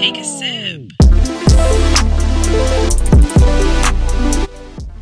Take a sip.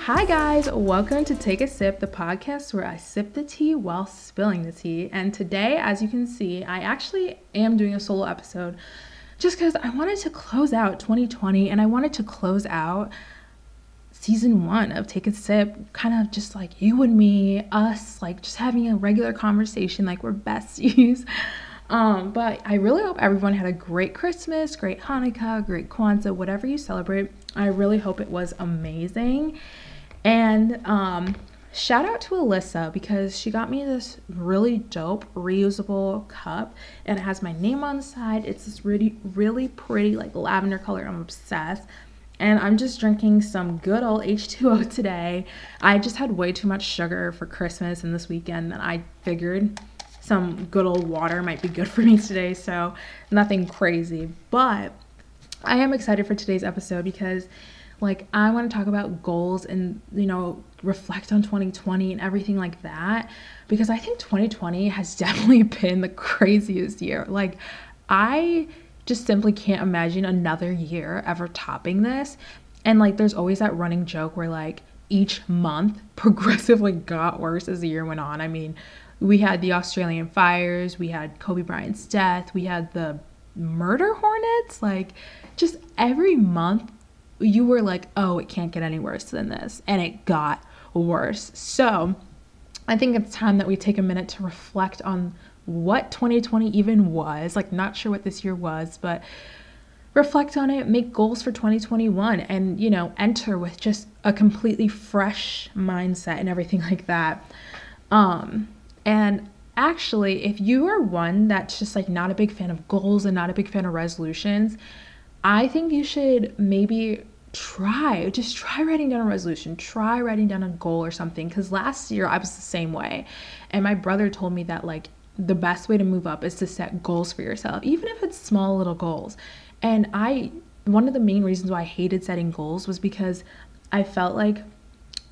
Hi, guys. Welcome to Take a Sip, the podcast where I sip the tea while spilling the tea. And today, as you can see, I actually am doing a solo episode just because I wanted to close out 2020 and I wanted to close out season one of Take a Sip, kind of just like you and me, us, like just having a regular conversation like we're besties. Um, but I really hope everyone had a great Christmas, great Hanukkah, great Kwanzaa, whatever you celebrate. I really hope it was amazing. And um, shout out to Alyssa because she got me this really dope reusable cup and it has my name on the side. It's this really, really pretty, like lavender color. I'm obsessed. And I'm just drinking some good old H2O today. I just had way too much sugar for Christmas and this weekend that I figured some good old water might be good for me today. So, nothing crazy. But I am excited for today's episode because like I want to talk about goals and you know reflect on 2020 and everything like that because I think 2020 has definitely been the craziest year. Like I just simply can't imagine another year ever topping this. And like there's always that running joke where like each month progressively got worse as the year went on. I mean, we had the Australian fires, we had Kobe Bryant's death, we had the murder hornets, like just every month you were like, oh, it can't get any worse than this. And it got worse. So I think it's time that we take a minute to reflect on what 2020 even was. Like, not sure what this year was, but reflect on it, make goals for 2021, and, you know, enter with just a completely fresh mindset and everything like that. Um, and actually, if you are one that's just like not a big fan of goals and not a big fan of resolutions, I think you should maybe try just try writing down a resolution. Try writing down a goal or something because last year i was the same way. And my brother told me that like the best way to move up is to set goals for yourself even if it's small little goals. And i one of the main reasons why i hated setting goals was because i felt like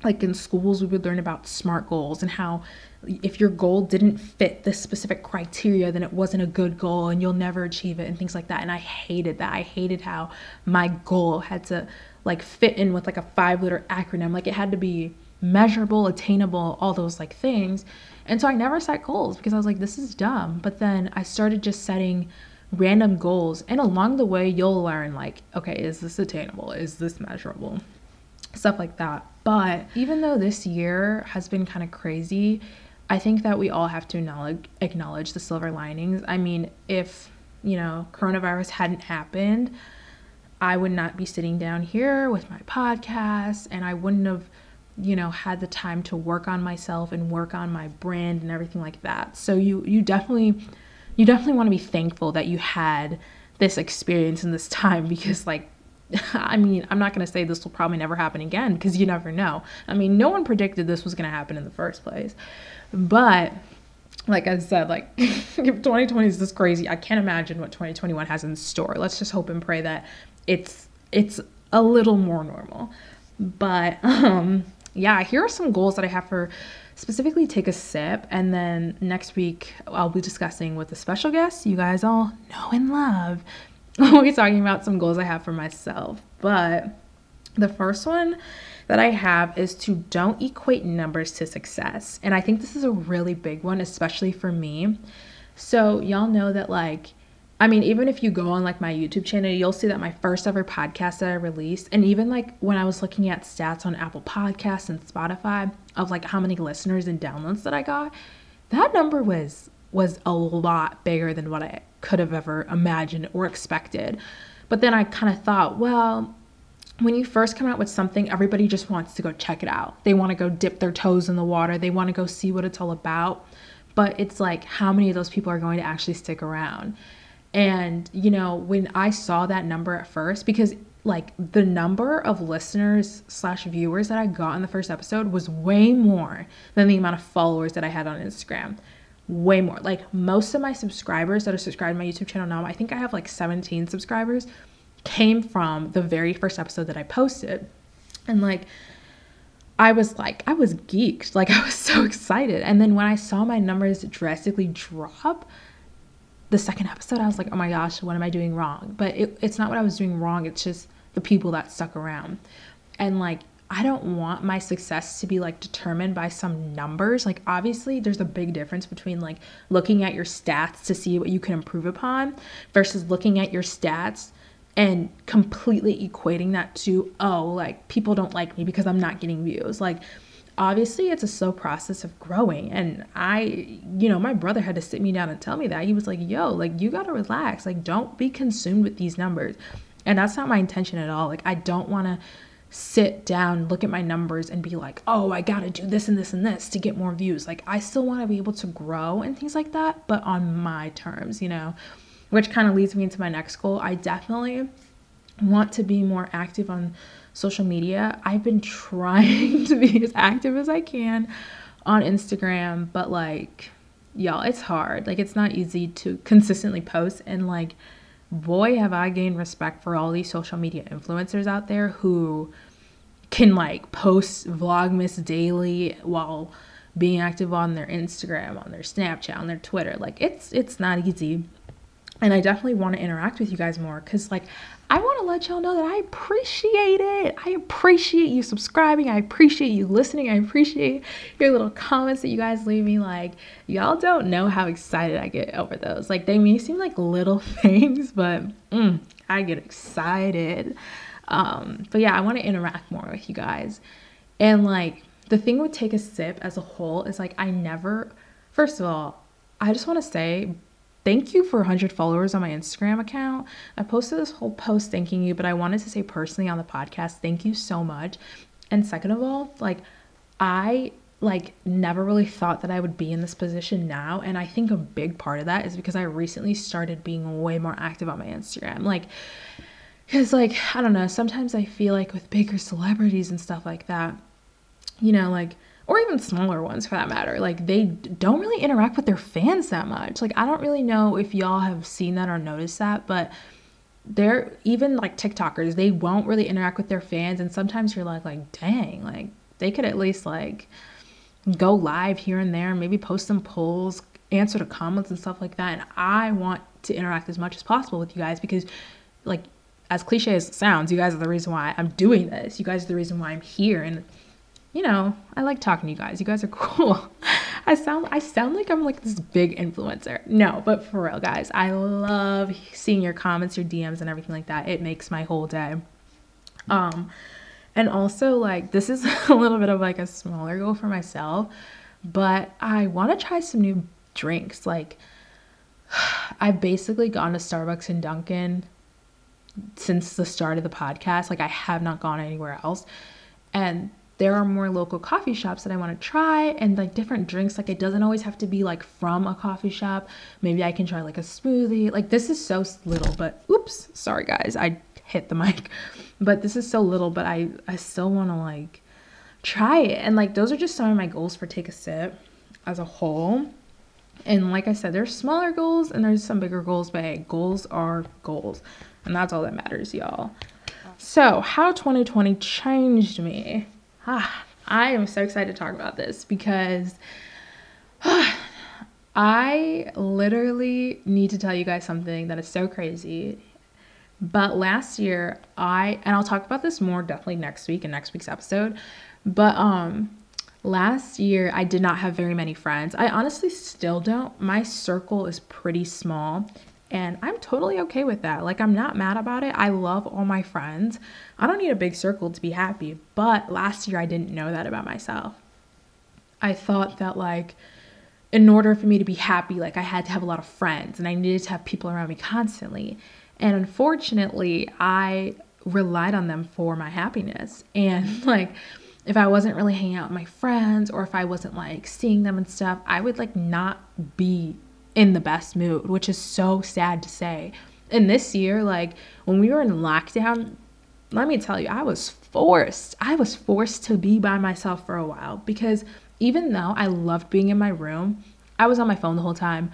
like in schools we would learn about smart goals and how if your goal didn't fit this specific criteria then it wasn't a good goal and you'll never achieve it and things like that and i hated that i hated how my goal had to like fit in with like a five letter acronym. Like it had to be measurable, attainable, all those like things. And so I never set goals because I was like, this is dumb. But then I started just setting random goals. And along the way, you'll learn like, okay, is this attainable? Is this measurable? Stuff like that. But even though this year has been kind of crazy, I think that we all have to acknowledge, acknowledge the silver linings. I mean, if, you know, coronavirus hadn't happened, I would not be sitting down here with my podcast and I wouldn't have, you know, had the time to work on myself and work on my brand and everything like that. So you you definitely you definitely want to be thankful that you had this experience in this time because like I mean, I'm not going to say this will probably never happen again because you never know. I mean, no one predicted this was going to happen in the first place. But like I said, like if 2020 is this crazy, I can't imagine what 2021 has in store. Let's just hope and pray that it's it's a little more normal. But um yeah, here are some goals that I have for specifically take a sip and then next week I'll be discussing with a special guest you guys all know and love. I'll be talking about some goals I have for myself. But the first one that I have is to don't equate numbers to success. And I think this is a really big one, especially for me. So, y'all know that, like, I mean, even if you go on like my YouTube channel, you'll see that my first ever podcast that I released, and even like when I was looking at stats on Apple Podcasts and Spotify of like how many listeners and downloads that I got, that number was was a lot bigger than what I could have ever imagined or expected. But then I kind of thought, well, when you first come out with something, everybody just wants to go check it out. They want to go dip their toes in the water. They want to go see what it's all about. But it's like, how many of those people are going to actually stick around? And, you know, when I saw that number at first, because like the number of listeners slash viewers that I got in the first episode was way more than the amount of followers that I had on Instagram. Way more. Like most of my subscribers that are subscribed to my YouTube channel now, I think I have like 17 subscribers, came from the very first episode that I posted. And like, I was like, I was geeked. Like, I was so excited. And then when I saw my numbers drastically drop, the second episode, I was like, oh my gosh, what am I doing wrong? But it, it's not what I was doing wrong. It's just the people that stuck around. And like, I don't want my success to be like determined by some numbers. Like, obviously, there's a big difference between like looking at your stats to see what you can improve upon versus looking at your stats and completely equating that to, oh, like people don't like me because I'm not getting views. Like, obviously it's a slow process of growing. And i you know my brother had to sit me down and tell me that. He was like yo like you got to relax. Like don't be consumed with these numbers. And that's not my intention at all. Like i don't want to sit down look at my numbers and be like oh i got to do this and this and this to get more views like i still want to be able to grow and things like that but on my terms you know which kind of leads me into my next goal i definitely want to be more active on social media. I've been trying to be as active as I can on Instagram, but like, y'all, it's hard. Like, it's not easy to consistently post. And like, boy, have I gained respect for all these social media influencers out there who can like post Vlogmas daily while being active on their Instagram, on their Snapchat, on their Twitter. Like, it's it's not easy and I definitely want to interact with you guys more because, like, I want to let y'all know that I appreciate it. I appreciate you subscribing. I appreciate you listening. I appreciate your little comments that you guys leave me. Like, y'all don't know how excited I get over those. Like, they may seem like little things, but mm, I get excited. Um, but yeah, I want to interact more with you guys. And, like, the thing with Take a Sip as a whole is like, I never, first of all, I just want to say thank you for 100 followers on my Instagram account. I posted this whole post thanking you, but I wanted to say personally on the podcast, thank you so much. And second of all, like I like never really thought that I would be in this position now, and I think a big part of that is because I recently started being way more active on my Instagram. Like cuz like I don't know, sometimes I feel like with bigger celebrities and stuff like that, you know, like or even smaller ones for that matter, like they don't really interact with their fans that much. Like I don't really know if y'all have seen that or noticed that, but they're even like TikTokers, they won't really interact with their fans and sometimes you're like like dang, like they could at least like go live here and there, maybe post some polls, answer to comments and stuff like that. And I want to interact as much as possible with you guys because like as cliche as it sounds, you guys are the reason why I'm doing this. You guys are the reason why I'm here and you know, I like talking to you guys. You guys are cool. I sound I sound like I'm like this big influencer. No, but for real, guys, I love seeing your comments, your DMs and everything like that. It makes my whole day. Um and also like this is a little bit of like a smaller goal for myself, but I want to try some new drinks. Like I've basically gone to Starbucks and Dunkin' since the start of the podcast. Like I have not gone anywhere else. And there are more local coffee shops that I want to try and like different drinks. Like it doesn't always have to be like from a coffee shop. Maybe I can try like a smoothie. Like this is so little, but oops, sorry guys, I hit the mic. But this is so little, but I I still want to like try it. And like those are just some of my goals for take a sip as a whole. And like I said, there's smaller goals and there's some bigger goals, but hey, goals are goals. And that's all that matters, y'all. So, how 2020 changed me ah, I am so excited to talk about this because ah, I literally need to tell you guys something that is so crazy. But last year, I and I'll talk about this more definitely next week in next week's episode. But um last year I did not have very many friends. I honestly still don't. My circle is pretty small and I'm totally okay with that. Like, I'm not mad about it. I love all my friends. I don't need a big circle to be happy. But last year, I didn't know that about myself. I thought that, like, in order for me to be happy, like, I had to have a lot of friends and I needed to have people around me constantly. And unfortunately, I relied on them for my happiness. And, like, if I wasn't really hanging out with my friends or if I wasn't like seeing them and stuff, I would like not be in the best mood, which is so sad to say. And this year, like when we were in lockdown, let me tell you, I was forced. I was forced to be by myself for a while because even though I loved being in my room, I was on my phone the whole time.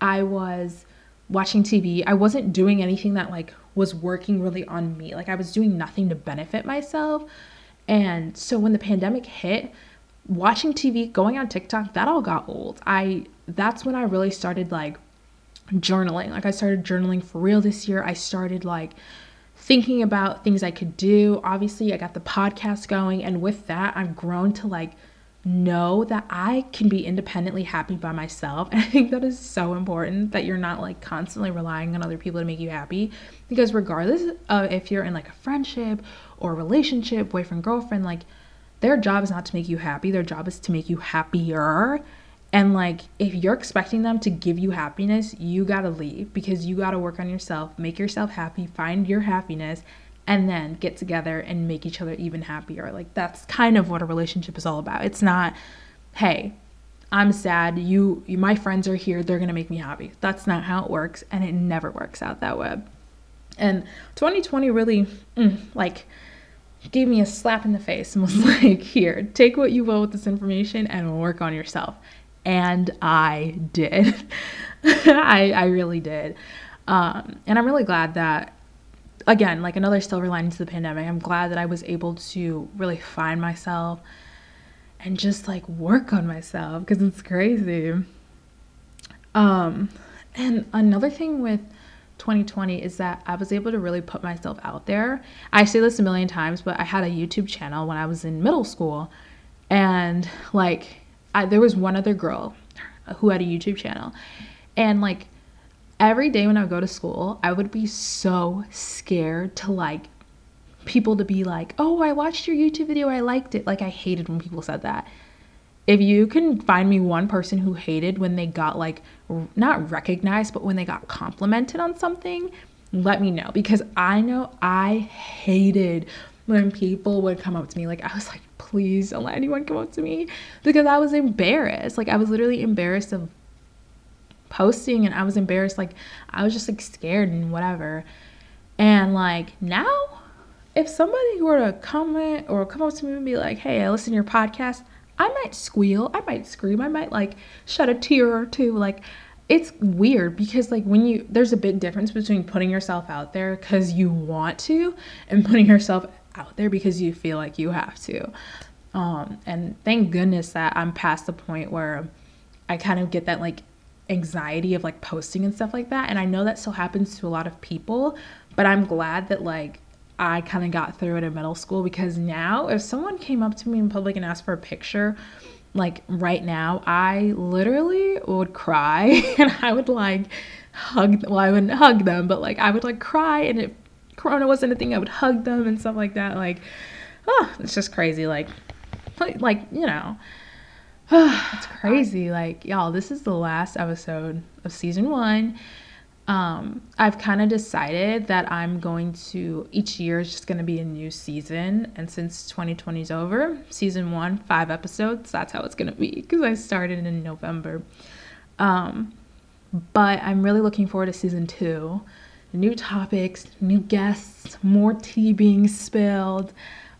I was watching TV. I wasn't doing anything that like was working really on me. Like I was doing nothing to benefit myself. And so when the pandemic hit, watching TV, going on TikTok, that all got old. I that's when I really started like journaling. Like I started journaling for real this year. I started like thinking about things I could do. Obviously, I got the podcast going and with that, I've grown to like know that I can be independently happy by myself. And I think that is so important that you're not like constantly relying on other people to make you happy. Because regardless of if you're in like a friendship or a relationship, boyfriend, girlfriend, like their job is not to make you happy, their job is to make you happier. And like, if you're expecting them to give you happiness, you gotta leave because you gotta work on yourself, make yourself happy, find your happiness, and then get together and make each other even happier. Like, that's kind of what a relationship is all about. It's not, hey, I'm sad, you, you my friends are here, they're gonna make me happy. That's not how it works, and it never works out that way. And 2020 really, mm, like, gave me a slap in the face and was like, here, take what you will with this information and work on yourself and I did. I I really did. Um, and I'm really glad that again, like another silver lining to the pandemic, I'm glad that I was able to really find myself and just like work on myself because it's crazy. Um, and another thing with 2020 is that I was able to really put myself out there. I say this a million times, but I had a YouTube channel when I was in middle school, and like I, there was one other girl who had a YouTube channel, and like every day when I would go to school, I would be so scared to like people to be like, "Oh, I watched your YouTube video, I liked it." Like I hated when people said that. If you can find me one person who hated when they got like not recognized, but when they got complimented on something, let me know because I know I hated when people would come up to me. Like I was like, please don't let anyone come up to me because I was embarrassed. Like I was literally embarrassed of posting and I was embarrassed. Like I was just like scared and whatever. And like now, if somebody were to comment or come up to me and be like, hey, I listen to your podcast, I might squeal, I might scream, I might like shed a tear or two. Like it's weird because like when you there's a big difference between putting yourself out there because you want to and putting yourself out there because you feel like you have to. Um, and thank goodness that I'm past the point where I kind of get that like anxiety of like posting and stuff like that. And I know that still happens to a lot of people, but I'm glad that like I kind of got through it in middle school because now if someone came up to me in public and asked for a picture, like right now, I literally would cry and I would like hug, well, I wouldn't hug them, but like I would like cry and if Corona wasn't a thing, I would hug them and stuff like that. Like, oh, it's just crazy. Like, like, you know, it's crazy. Like, y'all, this is the last episode of season one. Um, I've kind of decided that I'm going to each year is just going to be a new season, and since 2020 is over, season one, five episodes. That's how it's going to be because I started in November. Um, but I'm really looking forward to season two. New topics, new guests, more tea being spilled,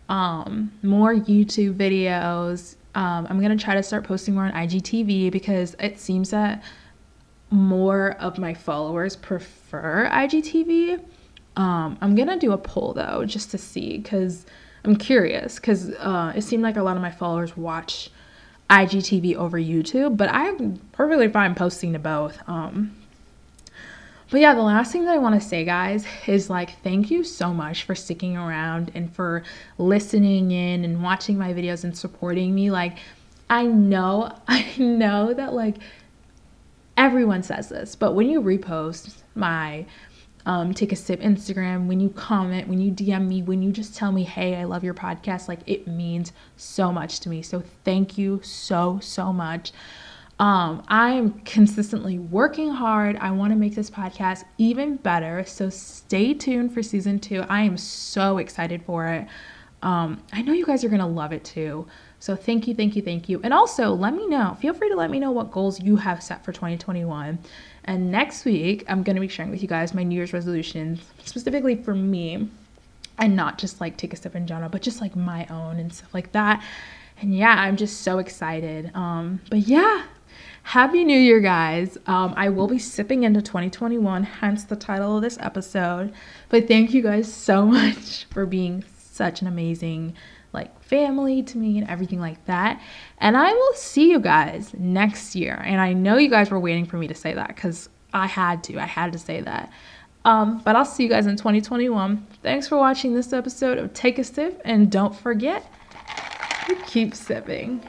um, more YouTube videos. Um, I'm gonna try to start posting more on IGTV because it seems that more of my followers prefer IGTV. Um, I'm gonna do a poll though, just to see, because I'm curious, because uh, it seemed like a lot of my followers watch IGTV over YouTube, but I'm perfectly fine posting to both. Um, but yeah, the last thing that I want to say, guys, is like, thank you so much for sticking around and for listening in and watching my videos and supporting me. Like, I know, I know that like everyone says this, but when you repost my um, take a sip Instagram, when you comment, when you DM me, when you just tell me, hey, I love your podcast, like it means so much to me. So thank you so, so much. Um, I am consistently working hard. I want to make this podcast even better. So stay tuned for season two. I am so excited for it. Um, I know you guys are going to love it too. So thank you, thank you, thank you. And also let me know, feel free to let me know what goals you have set for 2021. And next week, I'm going to be sharing with you guys my New Year's resolutions, specifically for me, and not just like take a sip in general, but just like my own and stuff like that. And yeah, I'm just so excited. Um, but yeah, Happy New Year, guys. Um, I will be sipping into 2021, hence the title of this episode. But thank you guys so much for being such an amazing like family to me and everything like that. And I will see you guys next year. And I know you guys were waiting for me to say that cuz I had to. I had to say that. Um, but I'll see you guys in 2021. Thanks for watching this episode of Take a Sip and don't forget, keep sipping.